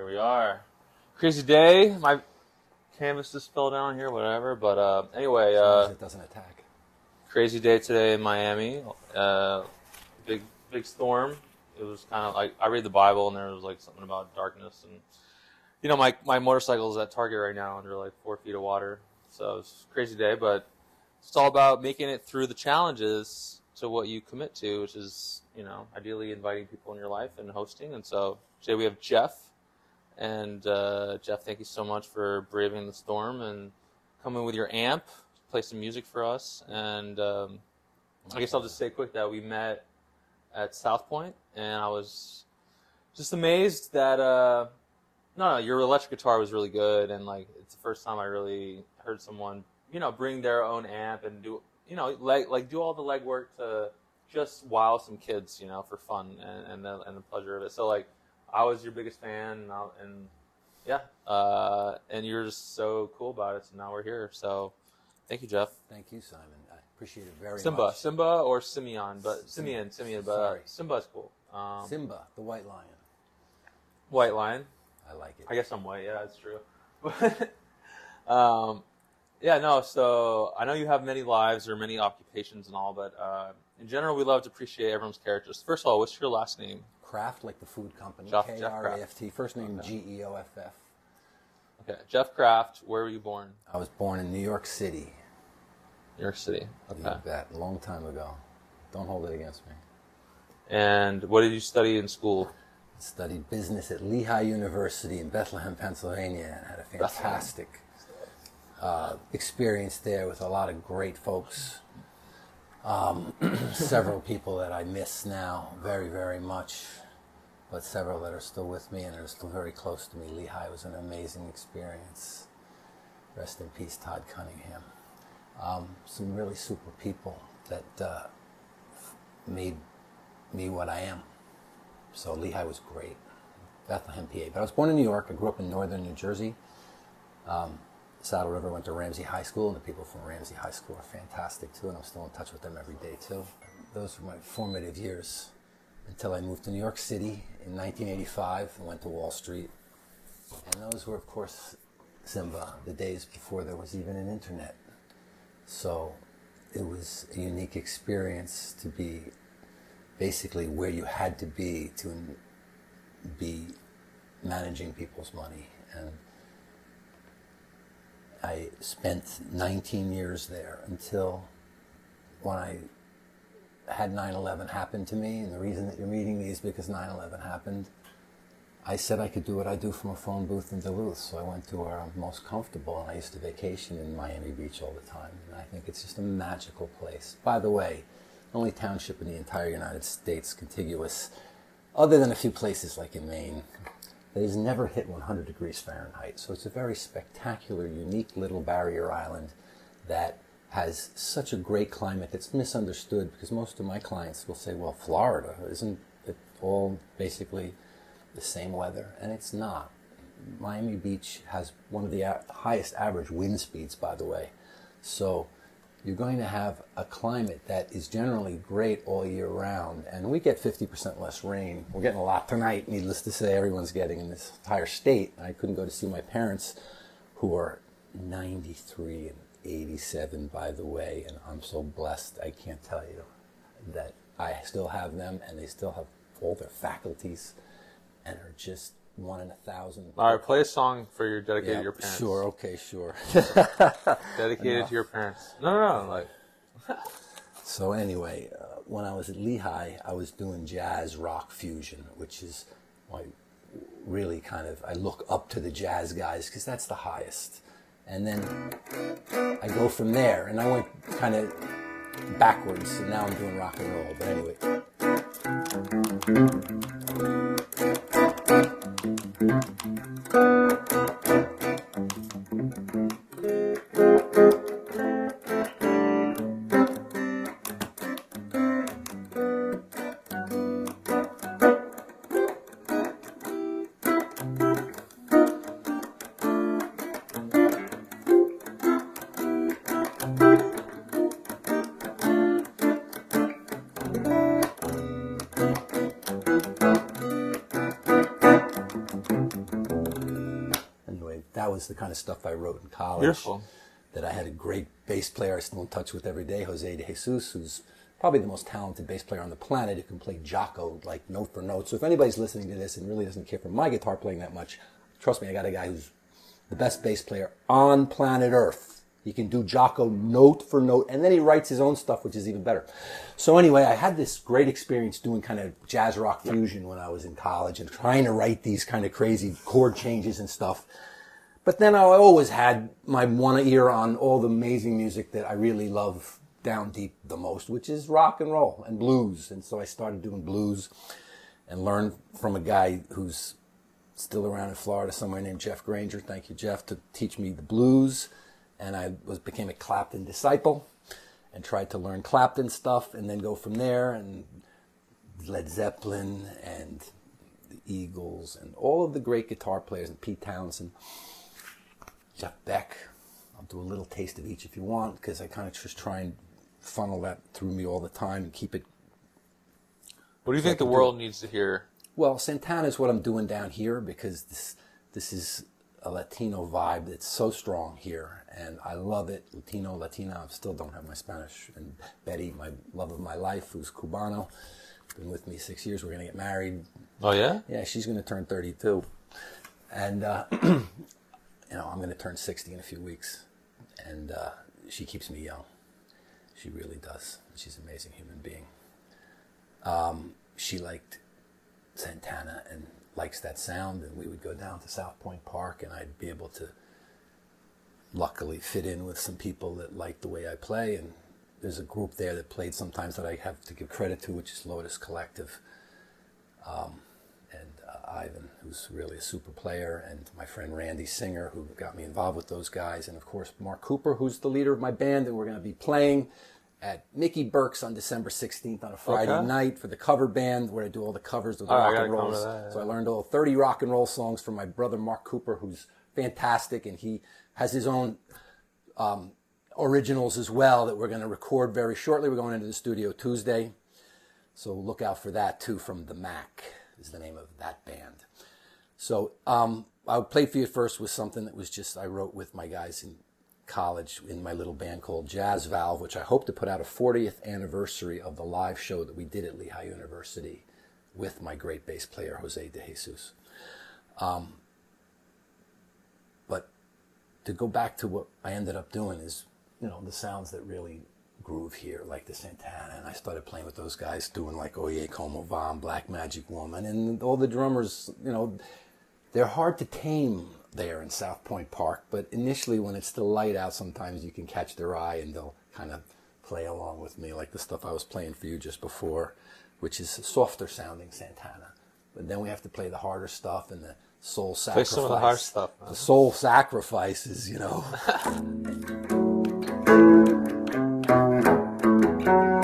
Here we are. Crazy day. My canvas just fell down here, whatever. But uh, anyway, As long as uh, it doesn't attack. crazy day today in Miami. Uh, big big storm. It was kind of like I read the Bible and there was like something about darkness and you know my my motorcycle is at Target right now under like four feet of water. So it's a crazy day, but it's all about making it through the challenges to what you commit to, which is you know ideally inviting people in your life and hosting. And so today we have Geoff. And uh, Geoff, thank you so much for braving the storm and coming with your amp, to play some music for us. And um, I guess I'll just say quick that we met at South Pointe, and I was just amazed that uh, no, no, your electric guitar was really good, and like it's the first time I really heard someone, you know, bring their own amp and do, you know, like like do all the legwork to just wow some kids, you know, for fun and and the, and the pleasure of it. So like, I was your biggest fan, and, I, and yeah, uh, and you're just so cool about it. So now we're here. So thank you, Geoff. Thank you, Simon. I appreciate it very Simba, much. Simba Simba, or Simeon, but Simeon, Simeon, but uh, sorry. Simba's cool. Um, Simba, the white lion. White Lion. I like it. I guess I'm white. Yeah, that's true. um, yeah, no. So I know you have many lives or many occupations and all, but uh, in general, we love to appreciate everyone's characters. First of all, what's your last name? Kraft, like the food company. Geoff- K R A F T. First name Okay. G E O F F. Okay, Geoff Kraft. Where were you born? I was born in New York City. New York City. Okay. bet. A long time ago. Don't hold it against me. And what did you study in school? Studied business at Lehigh University in Bethlehem, Pennsylvania, and had a fantastic uh, experience there with a lot of great folks. Um, several people that I miss now very, very much, but several that are still with me and are still very close to me. Lehigh was an amazing experience. Rest in peace, Todd Cunningham. Um, some really super people that uh, made me what I am. So Lehigh was great. Bethlehem, PA. But I was born in New York. I grew up in northern New Jersey. Um, Saddle River went to Ramsey High School, and the people from Ramsey High School are fantastic too, and I'm still in touch with them every day too. Those were my formative years until I moved to New York City in 1985 and went to Wall Street. And those were, of course, Simba, the days before there was even an internet. So it was a unique experience to be basically where you had to be to be managing people's money. And I spent 19 years there until when I had 9 11 happen to me. And the reason that you're meeting me is because 9 11 happened. I said I could do what I do from a phone booth in Duluth, so I went to where I'm most comfortable, and I used to vacation in Miami Beach all the time. And I think it's just a magical place. By the way, the only township in the entire United States contiguous, other than a few places like in Maine, that has never hit 100 degrees Fahrenheit. So it's a very spectacular, unique little barrier island that has such a great climate that's misunderstood because most of my clients will say, well, Florida, isn't it all basically the same weather? And it's not. Miami Beach has one of the highest average wind speeds, by the way. So you're going to have a climate that is generally great all year round. And we get 50% less rain. We're getting a lot tonight, needless to say, everyone's getting in this entire state. I couldn't go to see my parents, who are 93 and 87, by the way. And I'm so blessed, I can't tell you that I still have them and they still have all their faculties and are just one in a thousand. All right, play a song for your dedicated to your parents. Sure, okay, sure. Dedicated to your parents. No, no, no. Like, So anyway, uh, when I was at Lehigh, I was doing jazz rock fusion, which is like really kind of I look up to the jazz guys because that's the highest, and then I go from there, and I went kind of backwards, and now I'm doing rock and roll. But anyway, Música was the kind of stuff I wrote in college. Beautiful. That I had a great bass player I still in touch with every day, Jose de Jesus, who's probably the most talented bass player on the planet who can play Jaco like note for note. So if anybody's listening to this and really doesn't care for my guitar playing that much, trust me, I got a guy who's the best bass player on planet Earth. He can do Jaco note for note, and then he writes his own stuff, which is even better. So anyway, I had this great experience doing kind of jazz rock fusion when I was in college and trying to write these kind of crazy chord changes and stuff. But then I always had my one ear on all the amazing music that I really love down deep the most, which is rock and roll and blues. And so I started doing blues and learned from a guy who's still around in Florida somewhere named Jeff Granger. Thank you, Jeff, to teach me the blues. And I was became a Clapton disciple and tried to learn Clapton stuff and then go from there and Led Zeppelin and the Eagles and all of the great guitar players and Pete Townshend, Jeff Beck. I'll do a little taste of each if you want because I kind of just try and funnel that through me all the time and keep it What do you think the can do world needs to hear? well, Santana is what I'm doing down here because this this is a Latino vibe that's so strong here, and I love it. Latino, Latina. I still don't have my Spanish. And Betty, my love of my life, who's Cubano, been with me six years. We're gonna get married. Oh yeah. Yeah, she's gonna turn 32, and uh, you know I'm gonna turn 60 in a few weeks, and uh, she keeps me young. She really does. She's an amazing human being. Um, she liked Santana and likes that sound, and we would go down to South Pointe Park, and I'd be able to luckily fit in with some people that like the way I play. And there's a group there that played sometimes that I have to give credit to, which is Lotus Collective. Um, Ivan, who's really a super player, and my friend Randy Singer, who got me involved with those guys, and of course Mark Cooper, who's the leader of my band, and we're going to be playing at Mickey Burke's on December 16th on a Friday Okay. night for the cover band, where I do all the covers of the Oh, rock and rolls. that, yeah. So I learned all 30 rock and roll songs from my brother Mark Cooper, who's fantastic, and he has his own um, originals as well that we're going to record very shortly. We're going into the studio Tuesday, so look out for that too. From the Mac is the name of that band. So um, I played for you first with something that was just I wrote with my guys in college in my little band called Jazz Valve, which I hope to put out a 40th anniversary of the live show that we did at Lehigh University with my great bass player Jose De Jesus. Um, but to go back to what I ended up doing is, you know, the sounds that really groove here, like the Santana, and I started playing with those guys, doing like Oye Como Va, and Black Magic Woman, and all the drummers, you know, they're hard to tame there in South Pointe Park, but initially when it's still light out, sometimes you can catch their eye and they'll kind of play along with me, like the stuff I was playing for you just before, which is softer sounding Santana. But then we have to play the harder stuff and the soul sacrifice. Play some of the hard stuff. man. The soul sacrifices, you know. You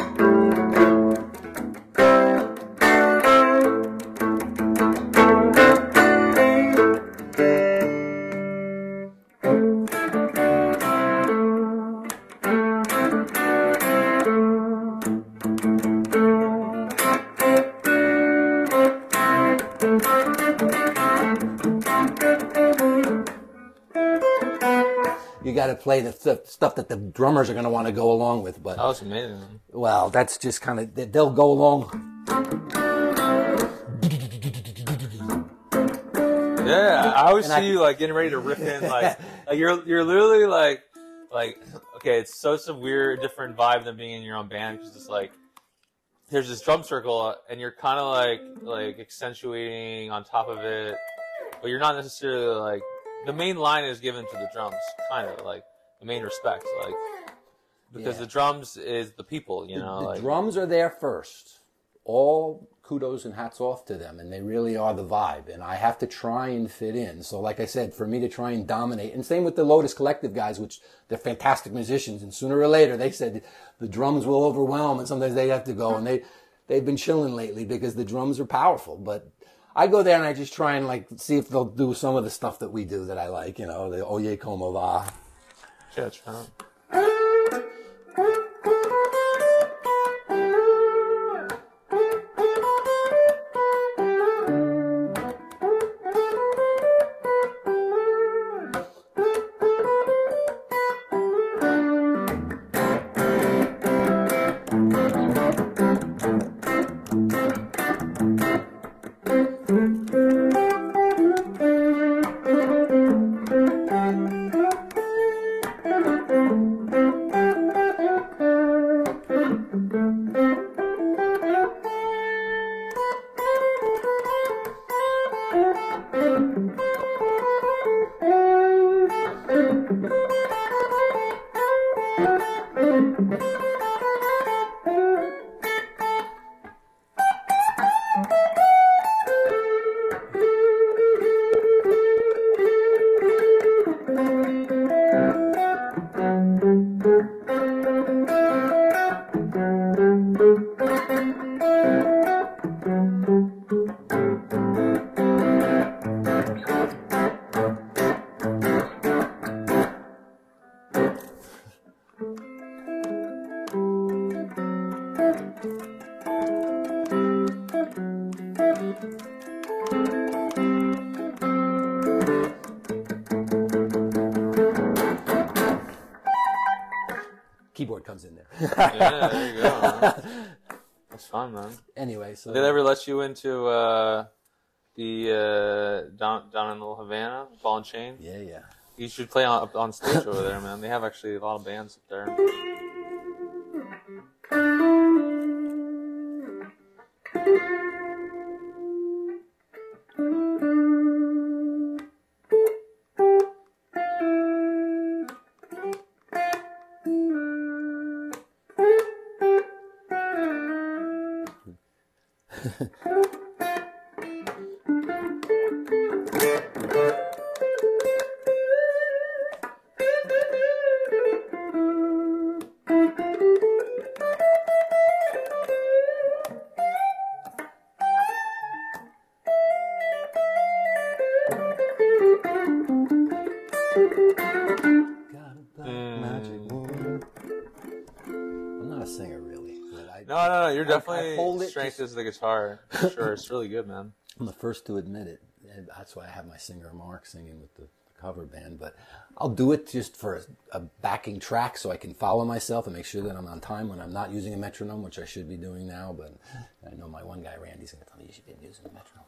play the th- stuff that the drummers are going to want to go along with. But That was amazing. well, that's just kind of they'll go along. Yeah, I always And see I- you like getting ready to rip in, like, like you're you're literally like, like okay, it's such a weird, different vibe than being in your own band because it's like there's this drum circle and you're kind of like like accentuating on top of it, but you're not necessarily like the main line is given to the drums, kind of like the main respect, like because Yeah. the drums is the people, you know, the like drums are there first. All kudos and hats off to them, and they really are the vibe. And I have to try and fit in. So, like I said, for me to try and dominate, and same with the Lotus Collective guys, which they're fantastic musicians. And sooner or later, they said the drums will overwhelm, and sometimes they have to go. And they they've been chilling lately because the drums are powerful. But I go there and I just try and like see if they'll do some of the stuff that we do that I like. You know, the Oye Como Va. Yeah, try- yeah, there you go. man. That's fun, man. anyway, so Did they ever let you into uh, the uh, down down in Little Havana, Ball and Chain? yeah, yeah. You should play on up on stage over there, man. They have actually a lot of bands up there. Hold it strength just- is the guitar. For sure, it's really good, man. I'm the first to admit it. And that's why I have my singer Mark singing with the, cover band. But I'll do it just for a, a backing track so I can follow myself and make sure that I'm on time when I'm not using a metronome, which I should be doing now. But I know my one guy, Randy's going to tell me you should be using a metronome.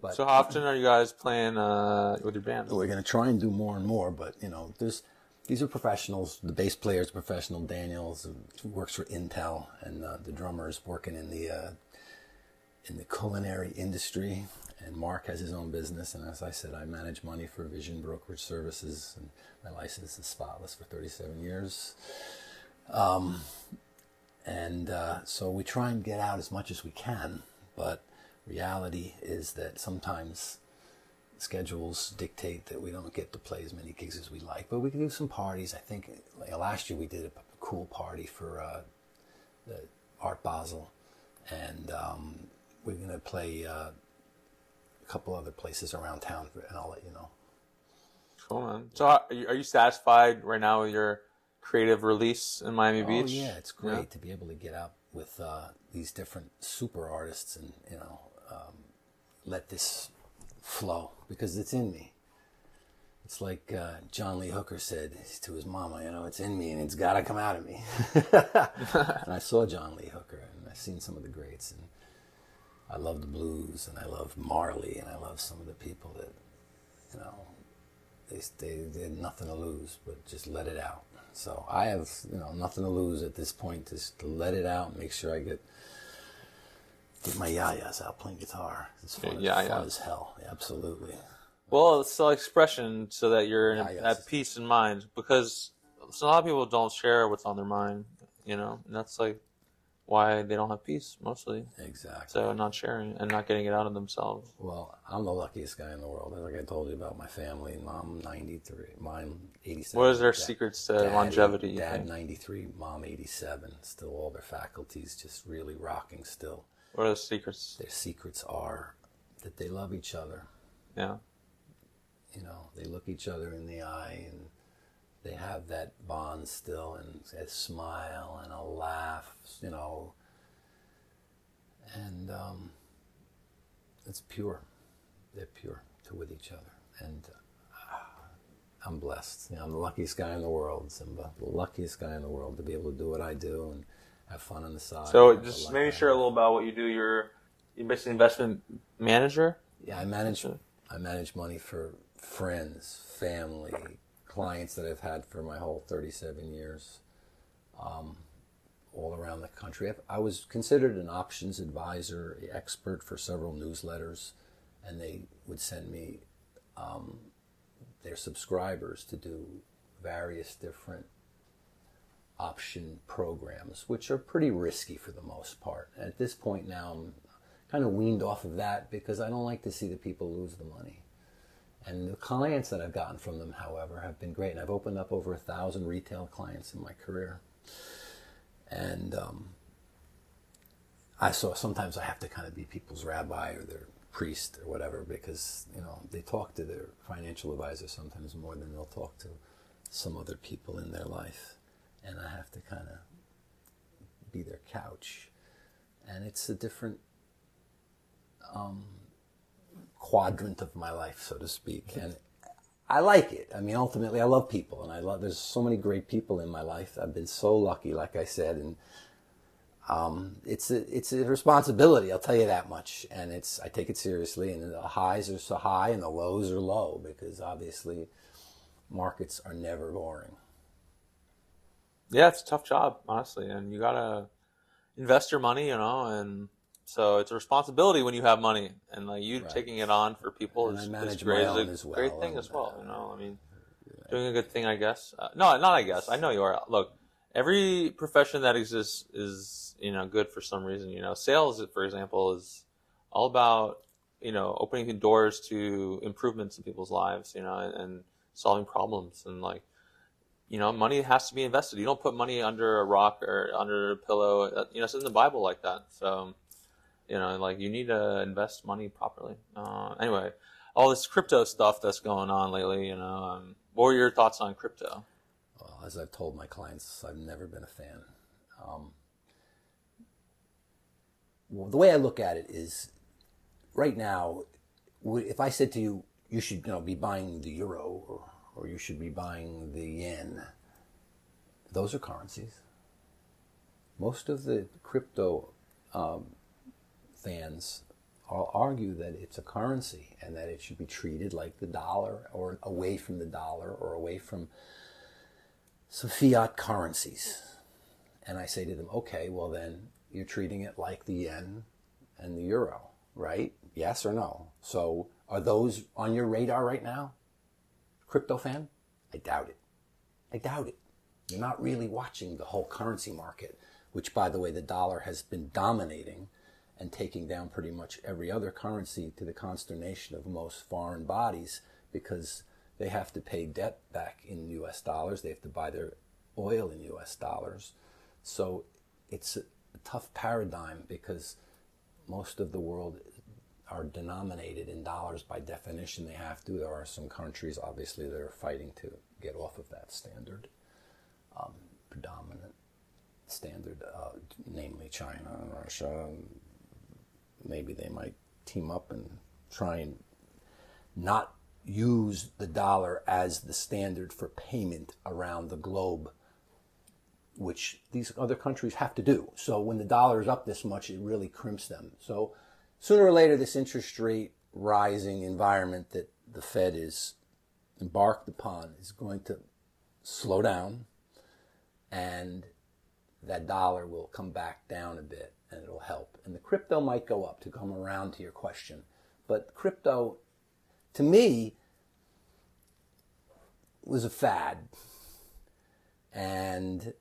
But So how often are you guys playing uh, with your band? we're going to try and do more and more. But you know, there's these are professionals. The bass player is a professional. Daniels works for Intel, and uh, the drummer is working in the uh, in the culinary industry. And Mark has his own business. And as I said, I manage money for Vision Brokerage Services, and my license is spotless for 37 years. Um, and uh, so we try and get out as much as we can, but reality is that sometimes schedules dictate that we don't get to play as many gigs as we like. But we can do some parties. I think like, last year we did a cool party for uh, the Art Basel, and um, we're gonna play uh, a couple other places around town, and I'll let you know. Cool, man. So are you, are you satisfied right now with your creative release in Miami Oh Beach? yeah, it's great Yeah. to be able to get out with uh, these different super artists and you know um, let this flow because it's in me. It's like uh, John Lee Hooker said to his mama, you know, it's in me and it's got to come out of me. and I saw John Lee Hooker and I've seen some of the greats and I love the blues and I love Marley and I love some of the people that, you know, they, they, they had nothing to lose, but just let it out. So I have, you know, nothing to lose at this point. Just to let it out, make sure I get get my yayas out playing guitar. It's fun, Yeah, fun yayas. as hell. Absolutely. Well, it's self expression so that you're in Yeah, at peace in mind because so a lot of people don't share what's on their mind, you know, and that's like why they don't have peace mostly. Exactly. So not sharing and not getting it out of themselves. Well, I'm the luckiest guy in the world. Like I told you about my family. Mom, 93. Mine, 87. What is their Dad- secrets to Dad, longevity? Dad, 93. Mom, 87. Still all their faculties just really rocking still. What are the secrets? Their secrets are that they love each other. Yeah. you know, they look each other in the eye and they have that bond still and a smile and a laugh, you know, and um, it's pure. They're pure to with each other, and uh, I'm blessed. You know, I'm the luckiest guy in the world, Simba. The luckiest guy in the world to be able to do what I do and have fun on the side. So just maybe share a little about what you do. You're you're basically investment manager. Yeah, I manage. I manage money for friends, family, clients that I've had for my whole 37 years, um, all around the country. I was considered an options advisor expert for several newsletters, and they would send me um, their subscribers to do various different option programs, which are pretty risky for the most part. At this point now, I'm kind of weaned off of that because I don't like to see the people lose the money. And the clients that I've gotten from them, however, have been great. And I've opened up over a thousand retail clients in my career. And um, I saw sometimes I have to kind of be people's rabbi or their priest or whatever because you know they talk to their financial advisor sometimes more than they'll talk to some other people in their life, and I have to kind of be their couch, and it's a different um, quadrant of my life, so to speak, and. I like it. I mean, ultimately, I love people, and I love. There's so many great people in my life. I've been so lucky, like I said, and um, it's a it's a responsibility. I'll tell you that much, and it's I take it seriously. And the highs are so high, and the lows are low because obviously, markets are never boring. Yeah, it's a tough job, honestly, and you gotta invest your money, you know, and so it's a responsibility when you have money, and like you Right. taking it on for people And is, is great. own a as great thing as well. uh, You know, I mean, doing a good thing, I guess. Uh, no, not I guess. I know you are. Look, every profession that exists is you know good for some reason. You know, sales, for example, is all about you know opening doors to improvements in people's lives. You know, and, and solving problems and like you know, money has to be invested. You don't put money under a rock or under a pillow. Uh, You know, it's in the Bible like that. So, you know, like you need to invest money properly. Uh, anyway, all this crypto stuff that's going on lately, you know, um, what were your thoughts on crypto? Well, as I've told my clients, I've never been a fan. Um, the way I look at it is, right now, if I said to you, you should you know be buying the euro or, or you should be buying the yen, those are currencies. Most of the crypto um, fans all argue that it's a currency and that it should be treated like the dollar or away from the dollar or away from some fiat currencies. And I say to them, okay, well then you're treating it like the yen and the euro, right? Yes or no? So are those on your radar right now? Crypto fan? I doubt it. I doubt it. You're not really watching the whole currency market, which by the way, the dollar has been dominating and taking down pretty much every other currency to the consternation of most foreign bodies because they have to pay debt back in US dollars. They have to buy their oil in US dollars. So it's a, tough paradigm because most of the world are denominated in dollars by definition. They have to. There are some countries, obviously, that are fighting to get off of that standard, um, predominant standard, uh, namely China and Russia. Maybe they might team up and try and not use the dollar as the standard for payment around the globe, which these other countries have to do. So when the dollar is up this much, it really crimps them. So sooner or later, this interest rate rising environment that the Fed is embarked upon is going to slow down and that dollar will come back down a bit and it'll help. And the crypto might go up to come around to your question. But crypto, to me, was a fad. And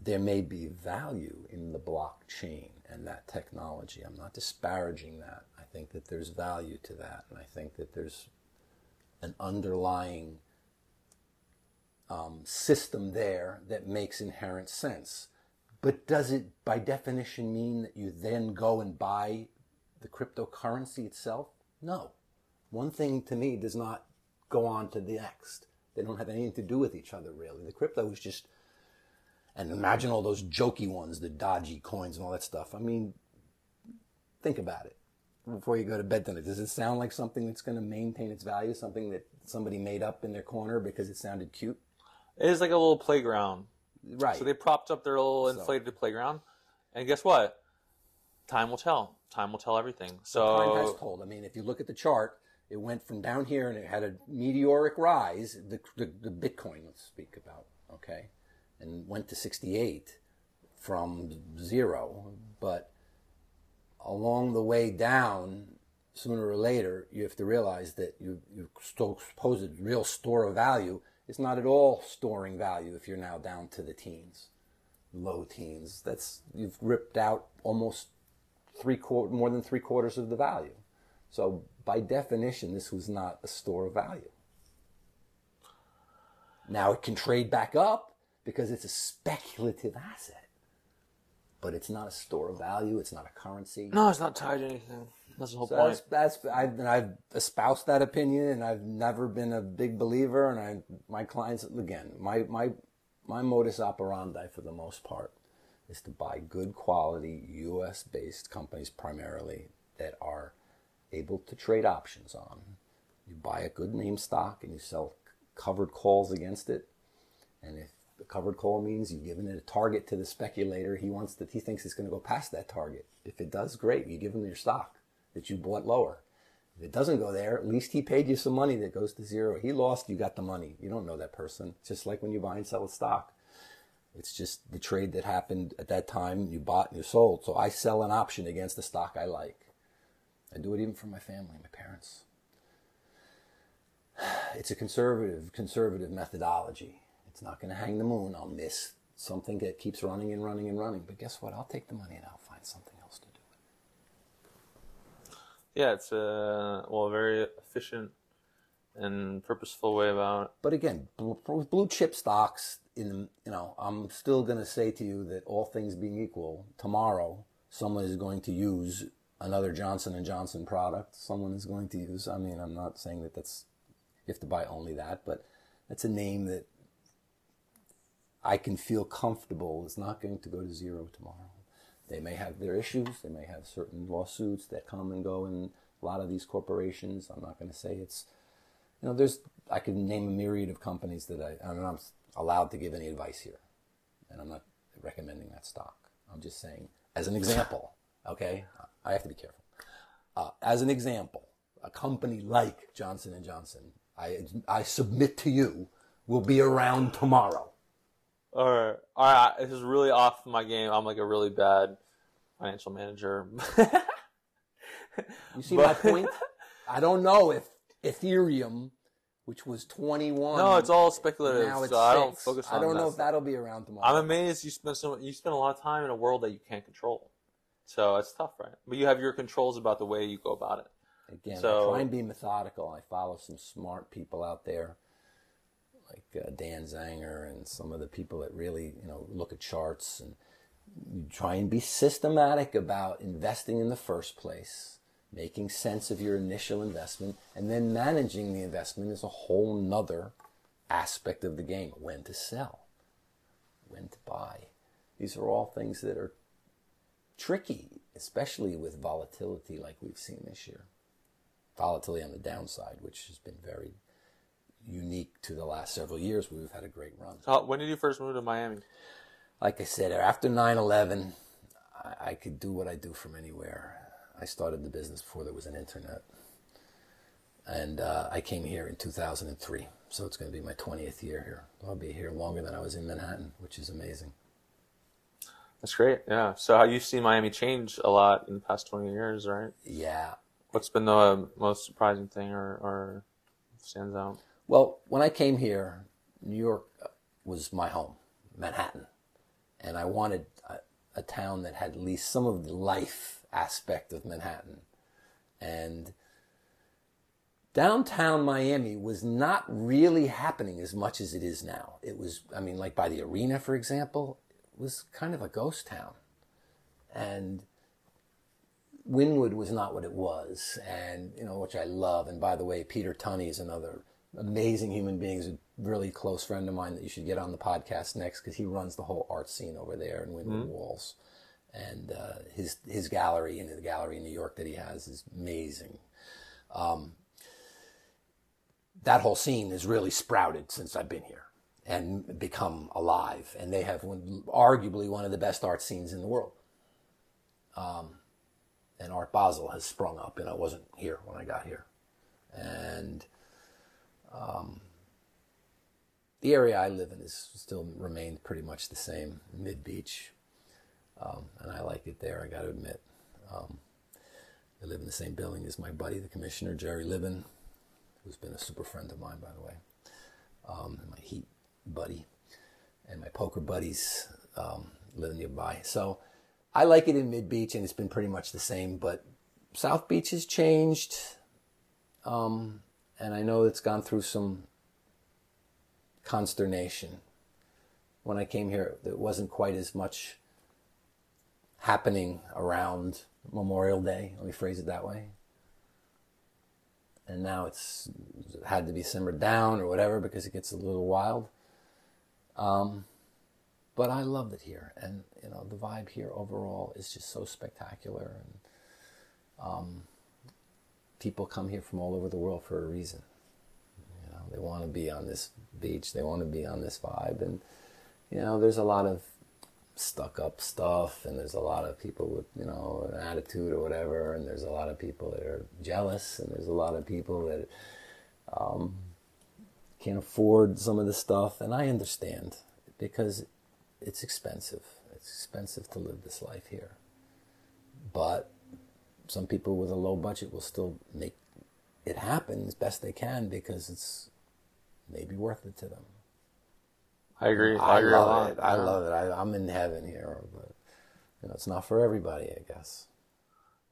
there may be value in the blockchain and that technology. I'm not disparaging that. I think that there's value to that. And I think that there's an underlying um, system there that makes inherent sense. But does it, by definition, mean that you then go and buy the cryptocurrency itself? No. One thing to me does not go on to the next. They don't have anything to do with each other, really. The crypto is just, and imagine all those jokey ones, the dodgy coins and all that stuff. I mean, think about it before you go to bed tonight. Does it sound like something that's going to maintain its value, something that somebody made up in their corner because it sounded cute? It is like a little playground. Right. So they propped up their little So- inflated playground, and guess what? Time will tell. Time will tell everything. So Time has told. I mean, if you look at the chart, it went from down here and it had a meteoric rise, the, the, the Bitcoin, let's speak about, okay, and went to 68 from zero. But along the way down, sooner or later, you have to realize that you, your supposed real store of value is not at all storing value if you're now down to the teens, low teens. That's, you've ripped out almost three quarter, more than three quarters of the value. So by definition, this was not a store of value. Now it can trade back up because it's a speculative asset, but it's not a store of value. It's not a currency. No, it's not tied to anything. That's the whole So point. that's, that's I've, I've espoused that opinion, and I've never been a big believer. And I, my clients, again, my my my modus operandi for the most part is to buy good quality U.S. based companies primarily that are able to trade options on. You buy a good name stock and you sell covered calls against it. And if the covered call means you've given it a target to the speculator, he wants that he thinks it's going to go past that target. If it does, great. You give him your stock that you bought lower. If it doesn't go there, at least he paid you some money that goes to zero. He lost, you got the money. You don't know that person. It's just like when you buy and sell a stock. It's just the trade that happened at that time. You bought and you sold. So I sell an option against the stock I like. I do it even for my family, my parents. It's a conservative, conservative methodology. It's not going to hang the moon. I'll miss something that keeps running and running and running. But guess what? I'll take the money and I'll find something. Yeah, it's a well, a very efficient and purposeful way about it. But again, blue, blue chip stocks. In you know, I'm still going to say to you that all things being equal, tomorrow someone is going to use another Johnson and Johnson product. Someone is going to use. I mean, I'm not saying that that's you have to buy only that, but that's a name that I can feel comfortable is not going to go to zero tomorrow. They may have their issues. They may have certain lawsuits that come and go in a lot of these corporations. I'm not going to say it's you know, there's I can name a myriad of companies that I I'm not allowed to give any advice here, and I'm not recommending that stock. I'm just saying as an example. Okay, I have to be careful. Uh, as an example, a company like Johnson and Johnson, I I submit to you, will be around tomorrow. All right, all right. This is really off my game. I'm like a really bad financial manager. You see But- my point? I don't know if Ethereum, which was 21, no, it's all speculative. now it's so I don't focus on I don't know if that'll be around tomorrow. I'm amazed you spend so you spend a lot of time in a world that you can't control. So it's tough, right? But you have your controls about the way you go about it. Again, So- I try and be methodical. I follow some smart people out there, like uh, Dan Zanger and some of the people that really, you know, look at charts and you try and be systematic about investing in the first place, making sense of your initial investment, and then managing the investment is a whole nother aspect of the game. When to sell, when to buy. These are all things that are tricky, especially with volatility like we've seen this year volatility on the downside, which has been very unique to the last several years. We've had a great run. So when did you first move to Miami? Like I said, after 9 11, I, I could do what I do from anywhere. I started the business before there was an internet. And uh, I came here in 2003. So it's going to be my 20th year here. I'll be here longer than I was in Manhattan, which is amazing. That's great. Yeah. So how you've seen Miami change a lot in the past 20 years, right? Yeah. What's been the most surprising thing or, or stands out? Well, when I came here, New York uh, was my home, Manhattan, and I wanted a, a town that had at least some of the life aspect of Manhattan. And downtown Miami was not really happening as much as it is now. It was, I mean, like by the arena, for example, it was kind of a ghost town. And Wynwood was not what it was, and you know, which I love. And by the way, Peter Tunney is another amazing human being. He's a really close friend of mine that you should get on the podcast next because he runs the whole art scene over there in Wynwood Walls, and uh, his his gallery and the gallery in New York that he has is amazing. Um, that whole scene has really sprouted since I've been here and become alive, and they have one, arguably one of the best art scenes in the world and Art Basel has sprung up, and I wasn't here when I got here. And um, the area I live in is still remained pretty much the same, mid beach, um, and I like it there. I got to admit. Um, I live in the same building as my buddy, the commissioner, Jerry Libbin, who's been a super friend of mine, by the way, um, my Heat buddy, and my poker buddies um, live nearby. So I like it in Mid Beach, and it's been pretty much the same, but South Beach has changed. Um, and I know it's gone through some consternation. When I came here, there wasn't quite as much happening around Memorial Day. Let me phrase it that way. And now it's had to be simmered down or whatever because it gets a little wild. Um, but I loved it here, and you know the vibe here overall is just so spectacular, and um, people come here from all over the world for a reason. You know, they want to be on this beach, they want to be on this vibe, and you know, there's a lot of stuck up stuff, and there's a lot of people with you know an attitude or whatever, and there's a lot of people that are jealous, and there's a lot of people that um, can't afford some of the stuff, and I understand because it's expensive. It's expensive to live this life here, but some people with a low budget will still make it happen as best they can because it's maybe worth it to them. I agree. I, I, agree love it. I yeah. love it. I, I'm in heaven here, but you know, it's not for everybody, I guess.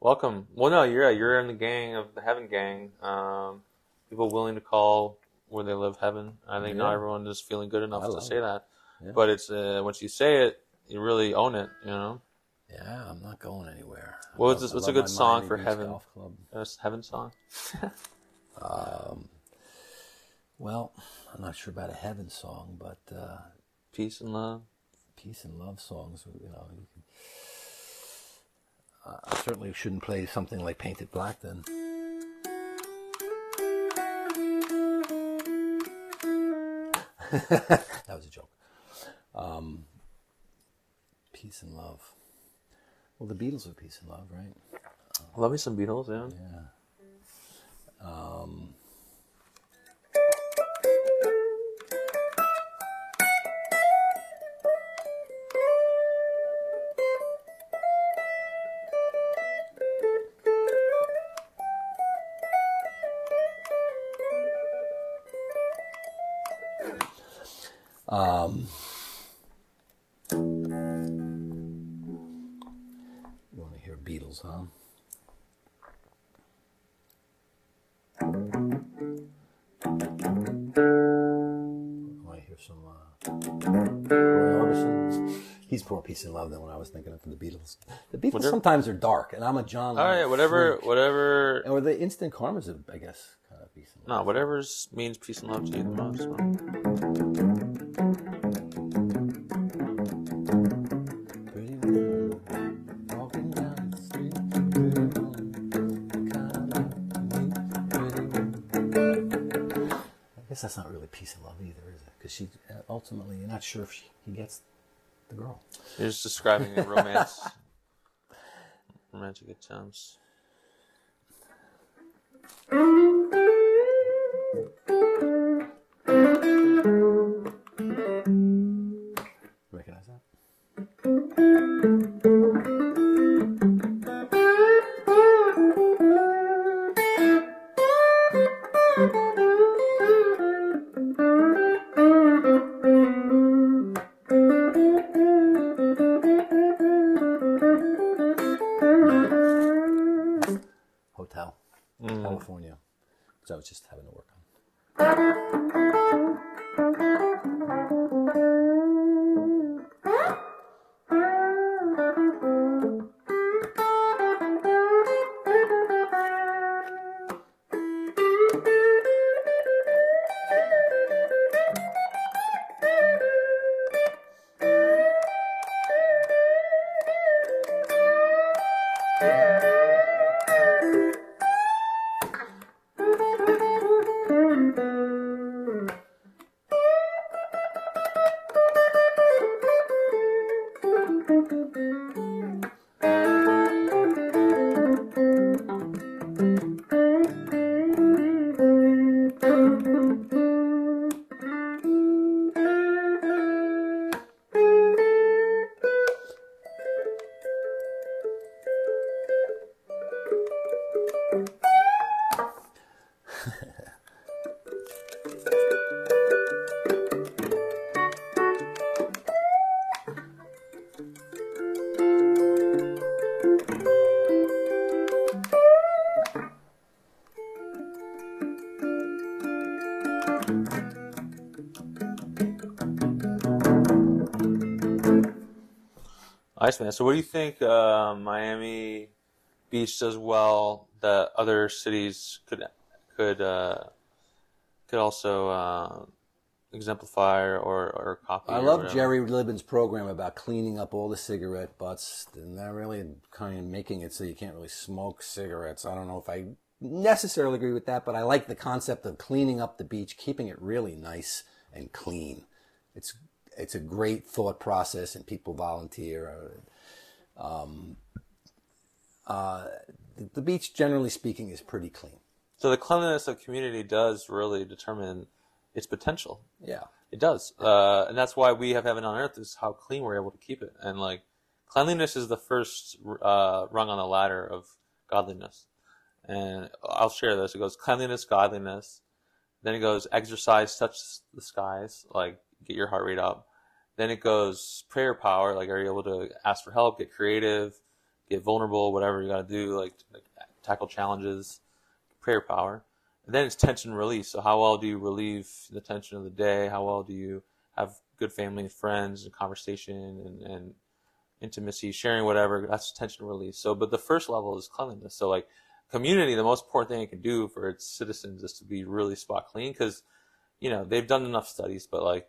Welcome. Well, no, you're you're in the gang of the Heaven Gang. Um, people willing to call where they live heaven. I think not everyone is feeling good enough to say it. that. Yeah. But it's uh, once you say it, you really own it. You know, Yeah, I'm not going anywhere. Well, love- what's- what's a good song for heaven? Golf Club. Heaven song. Um, well, I'm not sure about a heaven song, but uh, Peace and love. peace and love songs. You know, you can, uh, I certainly shouldn't play something like "Painted Black" then. that was a joke. Um, peace and love. Well, the Beatles are peace and love, right? Love me some Beatles, yeah. Yeah. Um, um, you want to hear Beatles, huh? I want to hear some uh, Roy Orbison. He's more peace and love than what I was thinking of for the Beatles. The Beatles Whatever. sometimes are dark, and I'm a John. All right, whatever, freak. whatever. Or the Instant Karmas, I guess, kind of peace and love. No, whatever means peace and love to you the most. Guess that's not really peace and love either, is it? Because she uh, ultimately, you're not sure if she, he gets the girl. You're just describing a romance. Romantic attempts. Recognize that? Nice man. So, what do you think uh, Miami Beach does well that other cities could could uh, could also uh, exemplify or or copy? I or love whatever? Jerry Libbin's program about cleaning up all the cigarette butts and they're really kind of making it so you can't really smoke cigarettes. I don't know if I necessarily agree with that, but I like the concept of cleaning up the beach, keeping it really nice and clean. It's it's a great thought process, and people volunteer. Um, uh, the, the beach, generally speaking, is pretty clean. So the cleanliness of community does really determine its potential. Yeah. It does, uh, and that's why we have heaven on earth is how clean we're able to keep it. And like, cleanliness is the first uh, rung on the ladder of godliness. And I'll share this. It goes cleanliness, godliness. Then it goes exercise, touch the skies, like get your heart rate up. Then it goes prayer power, like are you able to ask for help, get creative, get vulnerable, whatever you got to do, like, like tackle challenges, prayer power. And then it's tension release. So how well do you relieve the tension of the day? How well do you have good family and friends and conversation and, and intimacy, sharing whatever? That's tension release. So, but the first level is cleanliness. So like community, the most important thing it can do for its citizens is to be really spot clean because, you know, they've done enough studies, but like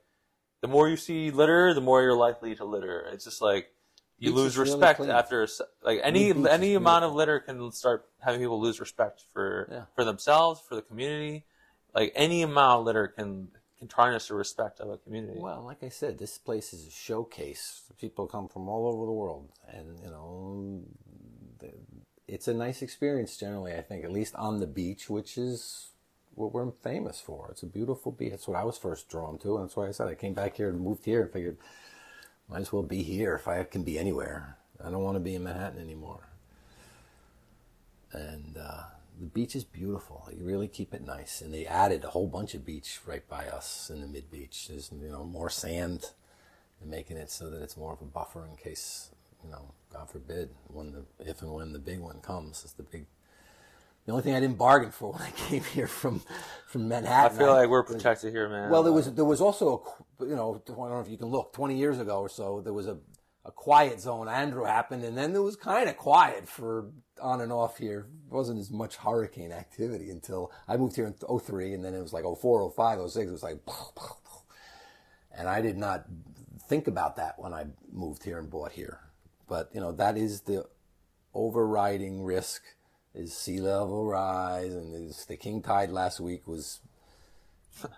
the more you see litter, the more you're likely to litter. It's just like you Beach lose is really respect after like any beach any amount of litter can start having people lose respect for Yeah. for themselves, for the community. Like any amount of litter can can tarnish the respect of a community. Well, like I said, this place is a showcase. People come from all over the world, and you know, it's a nice experience generally. I think, at least on the beach, which is what we're famous for. It's a beautiful beach. That's what I was first drawn to, and that's why I said I came back here and moved here and figured might as well be here if I can be anywhere. I don't want to be in Manhattan anymore. And uh, the beach is beautiful. You really keep it nice. And they added a whole bunch of beach right by us in the mid beach. There's you know more sand, and making it so that it's more of a buffer in case you know, God forbid, when the if and when the big one comes, is the big. The only thing I didn't bargain for when I came here from from Manhattan. I feel like we're protected here, man. Well, there was there was also a you know I don't know if you can look twenty years ago or so there was a, a quiet zone. Andrew happened, and then there was kind of quiet for on and off here. It wasn't as much hurricane activity until I moved here in 03, and then it was like 04, 05, 06. It was like, and I did not think about that when I moved here and bought here. But you know that is the overriding risk is sea level rise, and the king tide last week was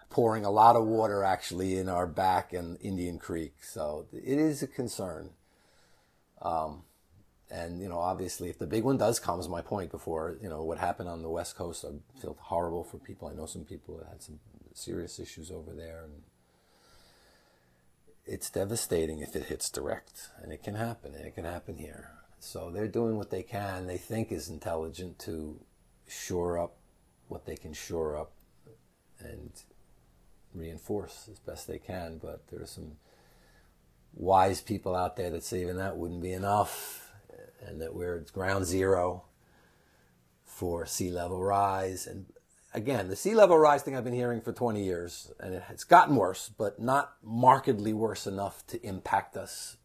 pouring a lot of water actually in our back and Indian Creek. So it is a concern. Um, and you know, obviously, if the big one does come, is my point before. You know what happened on the West Coast. I feel horrible for people. I know some people that had some serious issues over there, and it's devastating if it hits direct, and it can happen, and it can happen here. So they're doing what they can. They think is intelligent to shore up what they can shore up and reinforce as best they can. But there are some wise people out there that say even that wouldn't be enough, and that we're at ground zero for sea level rise. And again, the sea level rise thing I've been hearing for 20 years, and it, it's gotten worse, but not markedly worse enough to impact us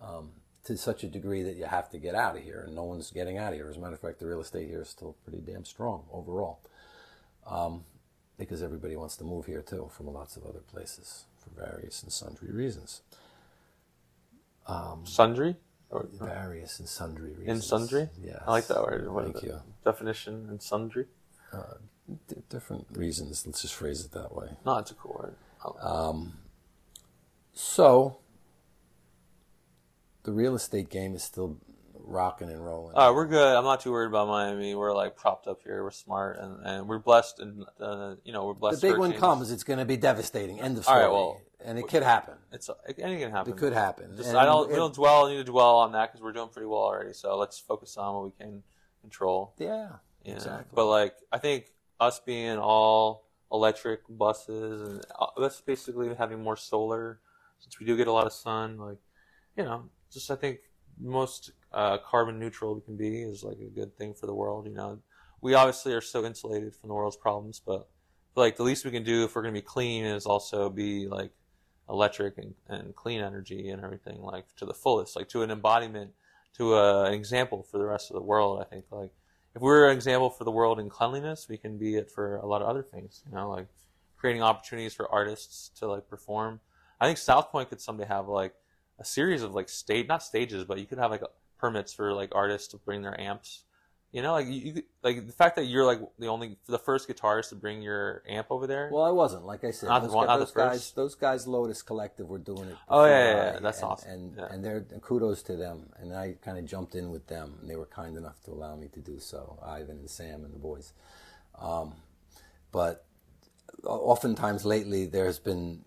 um, to such a degree that you have to get out of here, and no one's getting out of here. As a matter of fact, the real estate here is still pretty damn strong overall, um, because everybody wants to move here too from lots of other places for various and sundry reasons. Um, sundry or Various and sundry reasons. in sundry. Yeah. I like that word. What Thank you. Definition in sundry. Uh, D- different reasons. Let's just phrase it that way. No, it's a cool word. Oh, So, the real estate game is still rocking and rolling. All right, we're good. I'm not too worried about Miami. We're like propped up here. We're smart and, and we're blessed. And uh, you know, we're blessed. the big one comes, it's going to be devastating. End of story. right, well, and it could happen. It's anything can happen. It could happen. Just, I don't. it- we don't dwell. Need to dwell on that because we're doing pretty well already. So let's focus on what we can control. Yeah, Yeah. exactly. But like, I think us being all electric buses and uh, that's basically having more solar, since we do get a lot of sun. Like, you know, just I think most uh, carbon neutral we can be is like a good thing for the world. You know, we obviously are so insulated from the world's problems, but like the least we can do if we're gonna be clean is also be like electric and, and clean energy and everything like to the fullest, like to an embodiment, to a, an example for the rest of the world. I think like if we're an example for the world in cleanliness, we can be it for a lot of other things. You know, like creating opportunities for artists to like perform. I think South Pointe could someday have like a series of like stage, not stages, but you could have like permits for like artists to bring their amps. You know, like you, you like the fact that you're like the only the first guitarist to bring your amp over there. Well, I wasn't. Like I said, Not those, one- guys, not the those guys, first? those guys, Lotus Collective, were doing it. Oh, yeah, yeah, yeah. That's and, awesome. And Yeah. and they're and kudos to them. And I kind of jumped in with them, and they were kind enough to allow me to do so. Ivan and Sam and the boys. Um, but oftentimes lately, there's been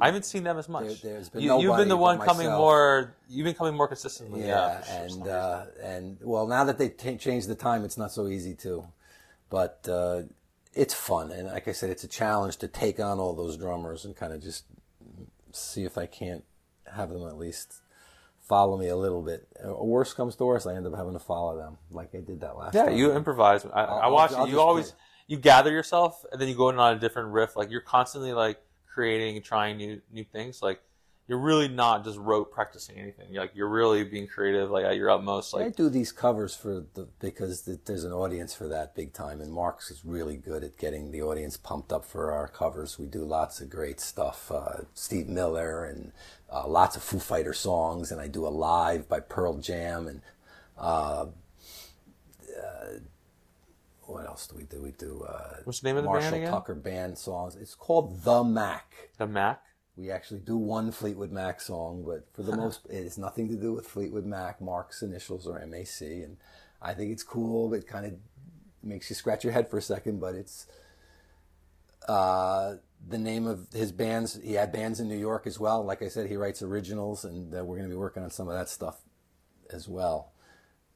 I haven't seen them as much. There- there's been you, you've been the one coming myself. more. You've been coming more consistently. Yeah, yeah, for sure, for some and uh, and well, now that they've changed the time, it's not so easy to, but uh, it's fun, and like I said, it's a challenge to take on all those drummers and kind of just see if I can't have them at least follow me a little bit. Or worse comes to worse, I end up having to follow them, like I did that last time. Yeah, time. you improvise. I, I I'll- watch I'll it. You always play. you gather yourself, and then you go in on a different riff. Like you're constantly like creating and trying new new things. Like you're really not just rote practicing anything. You're, like you're really being creative, like at your utmost. I Like do these covers for the because th- there's an audience for that big time, and Mark's is really good at getting the audience pumped up for our covers. We do lots of great stuff. Uh, Steve Miller and uh, lots of Foo Fighter songs, and I do a live by Pearl Jam and. Uh, uh, what else do we do? We do uh, What's the name of the Marshall band again? Tucker band songs. It's called The Mac. the Mac. We actually do one Fleetwood Mac song, but for the most, it has nothing to do with Fleetwood Mac. Mark's initials are MAC, and I think it's cool. It kind of makes you scratch your head for a second, but it's uh, the name of his bands. He had bands in New York as well. Like I said, he writes originals, and uh, we're going to be working on some of that stuff as well.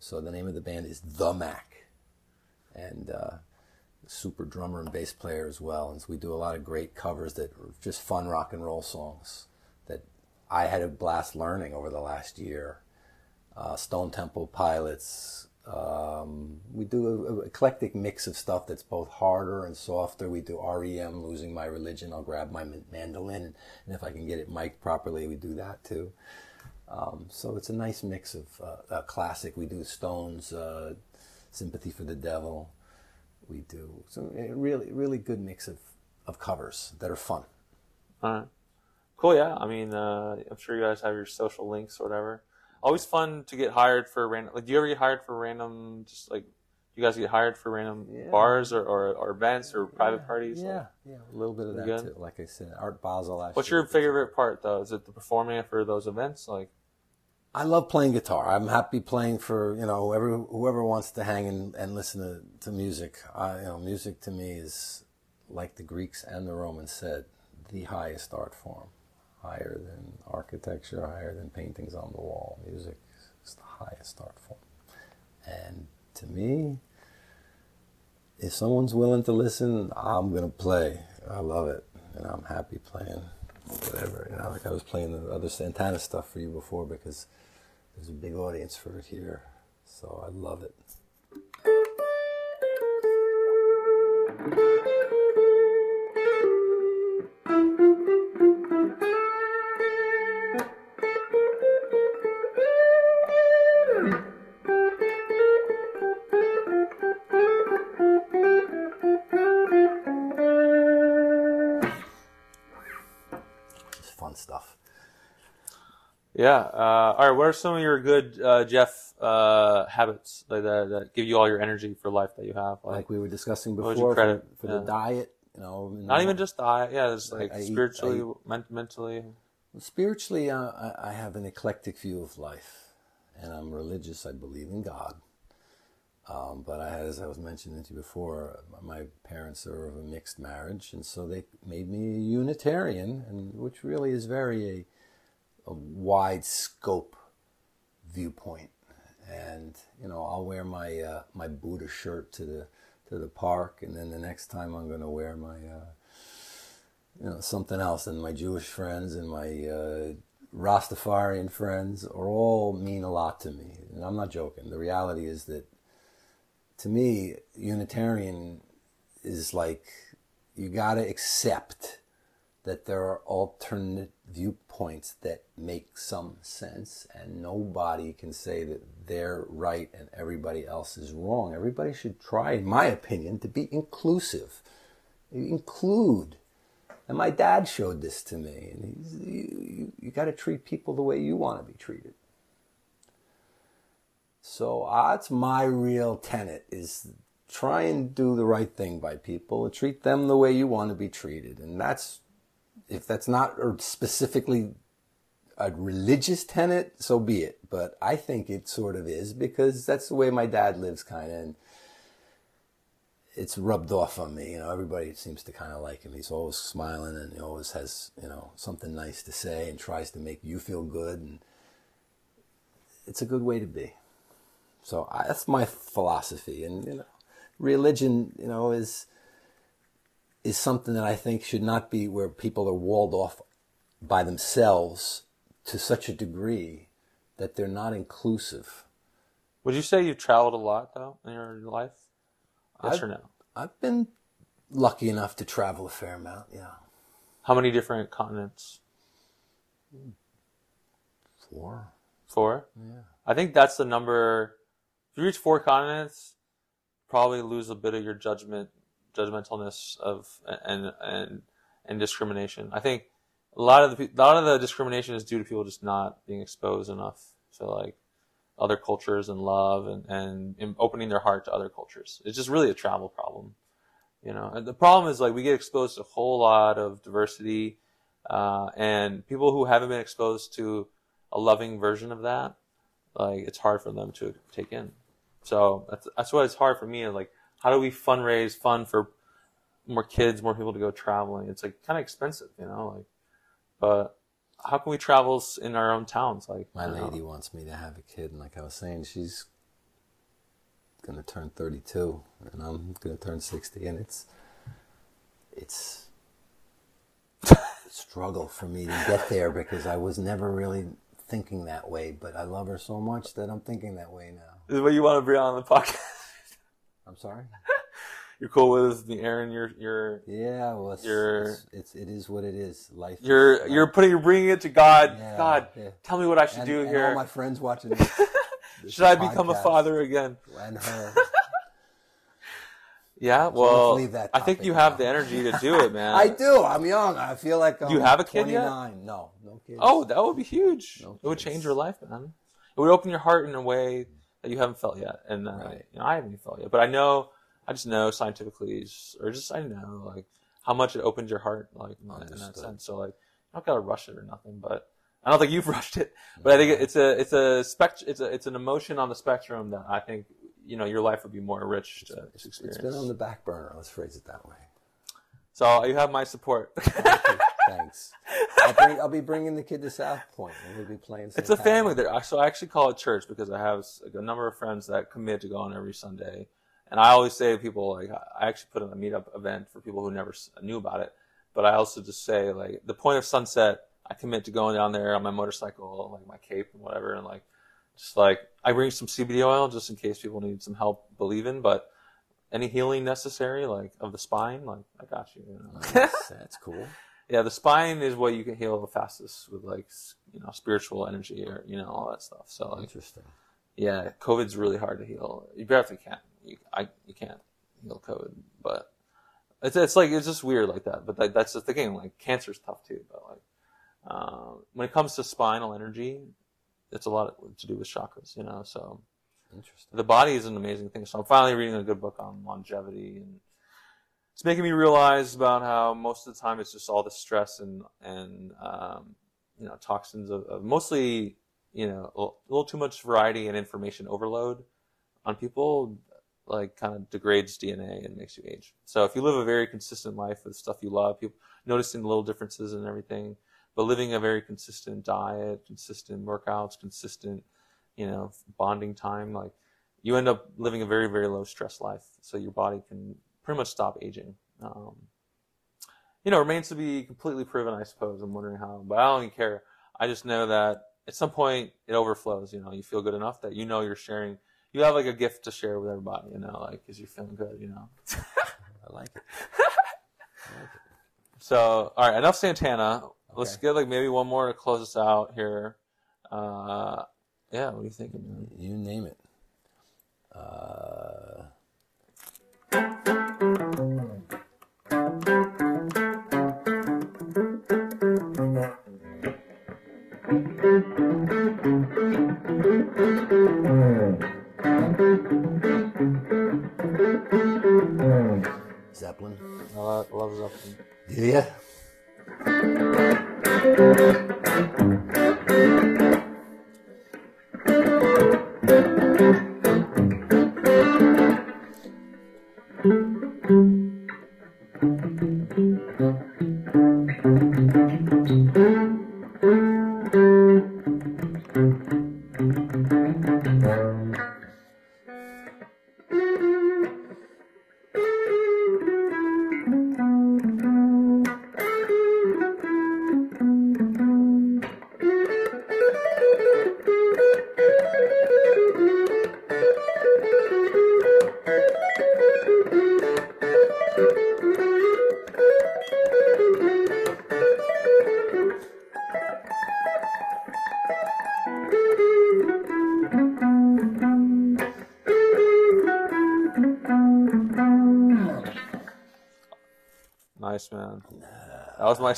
So the name of the band is The Mac, and uh, super drummer and bass player as well. And so we do a lot of great covers that are just fun rock and roll songs that I had a blast learning over the last year. Uh, Stone Temple Pilots. Um, we do an eclectic mix of stuff that's both harder and softer. We do REM, Losing My Religion. I'll grab my mandolin, and if I can get it mic'd properly, we do that too. Um, so it's a nice mix of uh, classic. We do Stones, uh, Sympathy for the Devil. We do some really, really good mix of, of covers that are fun. All right. Cool. Yeah. I mean, uh, I'm sure you guys have your social links or whatever. Always fun to get hired for random. Like, do you ever get hired for random? Just like, you guys get hired for random Yeah. bars or, or, or events or private parties? Yeah, yeah, a little bit of that good? too. Like I said, Art Basel What's your favorite part though? Is it the performing for those events? Like, I love playing guitar. I'm happy playing for you know whoever whoever wants to hang and, and listen to, to music. I, you know, music to me is like the Greeks and the Romans said, the highest art form, higher than architecture, higher than paintings on the wall. Music is the highest art form, and to me, if someone's willing to listen, I'm gonna play. I love it, and I'm happy playing whatever. You know, like I was playing the other Santana stuff for you before because there's a big audience for it here, so I love it. It's fun stuff. yeah. Uh, all right. What are some of your good uh, Geoff uh, habits like that, that give you all your energy for life that you have? Like, Like we were discussing before you credit? for, for Yeah. the diet. You know, not even just diet. Yeah, it's like I eat- spiritually, I men- mentally. Spiritually, uh, I, I have an eclectic view of life, and I'm religious. I believe in God. Um, but I had, as I was mentioning to you before, my parents are of a mixed marriage, and so they made me a Unitarian, and which really is very a, a wide scope viewpoint. And you know, I'll wear my uh, my Buddha shirt to the to the park, and then the next time I'm going to wear my uh, you know something else. And my Jewish friends and my uh, Rastafarian friends are all mean a lot to me, and I'm not joking. The reality is that to me, Unitarian is like you got to accept that there are alternate viewpoints that make some sense, and nobody can say that they're right and everybody else is wrong. Everybody should try, in my opinion, to be inclusive, include. And my dad showed this to me. And he's, you, you, you got to treat people the way you want to be treated. So uh, that's my real tenet is try and do the right thing by people, and treat them the way you want to be treated. And that's, if that's not specifically a religious tenet, so be it. But I think it sort of is because that's the way my dad lives, kind of. And it's rubbed off on me. You know, everybody seems to kind of like him. He's always smiling and he always has, you know, something nice to say and tries to make you feel good. And it's a good way to be. So I, that's my philosophy. And, you know, religion, you know, is is something that I think should not be where people are walled off by themselves to such a degree that they're not inclusive. Would you say you've traveled a lot though in your life? Yes I've, or no? I've been lucky enough to travel a fair amount, yeah. How many different continents? Four. Four? Yeah. I think that's the number. If you reach four continents, probably lose a bit of your judgment, judgmentalness of and and and discrimination. I think a lot of the a lot of the discrimination is due to people just not being exposed enough to like other cultures and love and, and opening their heart to other cultures. It's just really a travel problem, you know. And the problem is like we get exposed to a whole lot of diversity, uh, and people who haven't been exposed to a loving version of that, like it's hard for them to take in. So that's that's why it's hard for me. Like, how do we fundraise fund for more kids, more people to go traveling? It's like kind of expensive, you know. Like, but how can we travel in our own towns? Like my lady know. wants me to have a kid, and like I was saying, she's gonna turn 32, and I'm gonna turn 60, and it's it's struggle for me to get there because I was never really thinking that way, but I love her so much that I'm thinking that way now. Is what you want to bring on the podcast? I'm sorry. you're cool with the Aaron. You're you're yeah. Well, it's, you're, it's, it's it is what it is. Life. You're is, you're putting you're bringing it to God. Yeah, God, yeah. tell me what I should and, do and here. All my friends watching. This, this should I become a father again? And her. Yeah, well, so I think you have the energy to do it, man. I do. I'm young. I feel like I'm you have a kid 29. yet? No, no kids. Oh, that would be huge. No it would change your life, man. It would open your heart in a way that you haven't felt yet, and uh, Right. you know, I haven't felt yet. But I know, I just know scientifically, or just I know like how much it opens your heart, like in that, in that sense. So like, I don't gotta rush it or nothing, but I don't think you've rushed it. But I think it's a it's a spect it's a it's an emotion on the spectrum that I think you know your life would be more rich to, It's experience. been on the back burner. Let's phrase it that way. so you have my support. Thanks. I'll, bring, I'll be bringing the kid to South Pointe, and we'll be playing. It's a family there. So I actually call it church because I have a number of friends that commit to going every Sunday. And I always say to people, like, I actually put in a meetup event for people who never knew about it. But I also just say, like, the point of sunset, I commit to going down there on my motorcycle, like my cape and whatever. And like, just like, I bring some CBD oil just in case people need some help believing. But any healing necessary, like, of the spine, like, I got you. you know? That's, that's cool. Yeah, the spine is what you can heal the fastest with, like, you know, spiritual energy or, you know, all that stuff. So, like, Interesting. yeah, COVID's really hard to heal. You barely can. You, I, you can't heal COVID, but it's it's like it's just weird like that. But that, that's just the thing. Like cancer's tough too. But like um, when it comes to spinal energy, it's a lot to do with chakras. You know, so Interesting. the body is an amazing thing. So I'm finally reading a good book on longevity, and it's making me realize about how most of the time it's just all the stress and and um, you know toxins of, of mostly you know a little too much variety and information overload on people like kind of degrades DNA and makes you age. So if you live a very consistent life with stuff you love, people noticing little differences and everything, but living a very consistent diet, consistent workouts, consistent, you know, bonding time, like you end up living a very, very low stress life. So your body can pretty much stop aging. Um, you know, remains to be completely proven, I suppose. I'm wondering how, but I don't even care. I just know that at some point it overflows. You know, you feel good enough that you know you're sharing. You have like a gift to share with everybody. You know, like because you're feeling good. You know. I like it. So, all right, enough Santana. Let's Okay. get like maybe one more to close us out here. Uh, yeah, what are you thinking, man? You name it. Uh, Zeppelin. I love, Zeppelin. Do ya?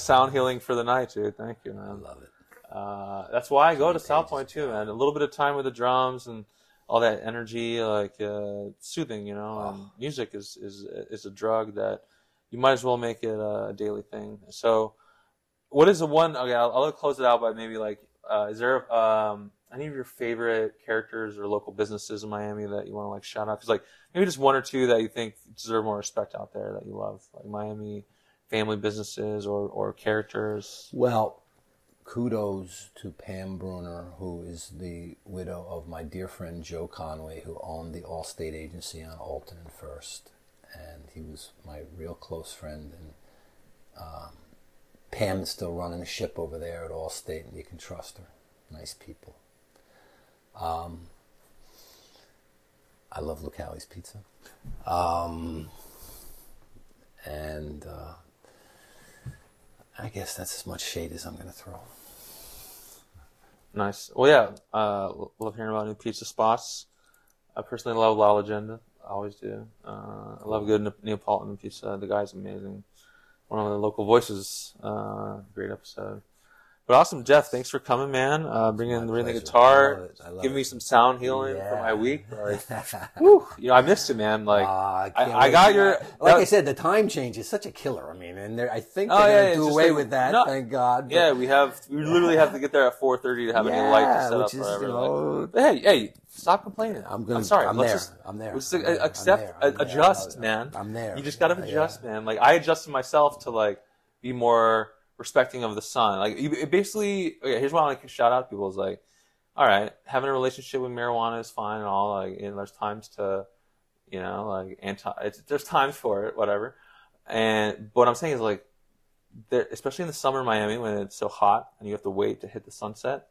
Sound healing for the night, dude. Thank you, I man. love it. Uh, that's why I go to South Pointe too, man. A little bit of time with the drums and all that energy, like uh, soothing, you know. And music is is is a drug that you might as well make it a daily thing. So, what is the one? Okay, I'll, I'll close it out by maybe like, uh, is there um, any of your favorite characters or local businesses in Miami that you want to like shout out? Because like maybe just one or two that you think deserve more respect out there that you love, like Miami family businesses or or characters. Well, kudos to Pam Bruner, who is the widow of my dear friend Joe Conway, who owned the Allstate agency on Alton and First, and he was my real close friend. And um, Pam is still running the ship over there at Allstate, and you can trust her. Nice people. Um, I love Lucali's Pizza, um, and. Uh, I guess that's as much shade as I'm going to throw. Nice. Well, yeah, uh, love hearing about new pizza spots. I personally love La Leggenda. I always do. Uh, I love good Ne- Neapolitan pizza. The guy's amazing. One of the local voices. Uh, great episode. But awesome, Geoff. Thanks for coming, man. Uh, bringing, bringing the guitar, I it. Giving me some sound healing for my week. Like, whew, you know, I missed it, man. Like, Ah, I, can't I got your. Like I said, the time change is such a killer. I mean, and I think Oh, they're yeah, going yeah, to do away like- with that. no. thank God. but- Yeah, we have. We literally have to get there at four thirty to have any light to Yeah, set up. is, whatever. you like- know- but hey, hey, stop complaining. I'm gonna. I'm sorry. I'm let's there. just I'm there. Let's I'm there. Accept. I'm there. adjust, man. I'm there. You just gotta adjust, man. Like I adjusted myself to like be more respecting of the sun. Like it basically, okay, here's what I want to shout out to people is like, all right, having a relationship with marijuana is fine and all. Like, and there's times to, you know, like anti. There's times for it, whatever. And what I'm saying is like, there, especially in the summer in Miami when it's so hot and you have to wait to hit the sunset.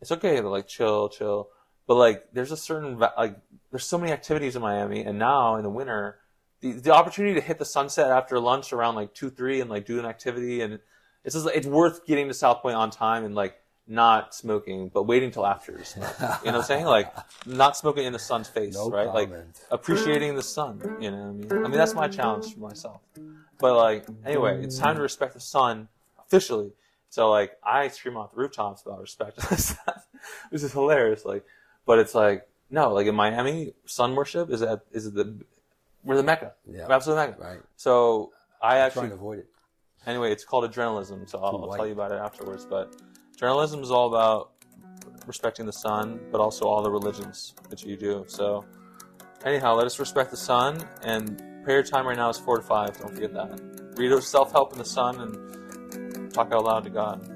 It's okay to like chill, chill. But like, there's a certain like, there's so many activities in Miami, and now in the winter, the the opportunity to hit the sunset after lunch around like two, three, and like do an activity, and it's just it's worth getting to South Pointe on time and like not smoking, but waiting till after. You know what I'm saying? Like not smoking in the sun's face, No right? Like appreciating the sun. You know what I mean? I mean that's my challenge for myself. But like anyway, it's time to respect the sun officially. So like I scream off the rooftops about respect. this is hilarious. Like, but it's like no, like in Miami, sun worship is at is the we're the mecca. Yeah. We're absolute mecca. Right. So I Trying actually to avoid it. Anyway, it's called adrenalism. So I'll, I'll tell you about it afterwards. But journalism is all about respecting the sun, but also all the religions that you do. So anyhow, let us respect the sun. And prayer time right now is four to five. Don't forget that. Read self help in the sun and talk out loud to God.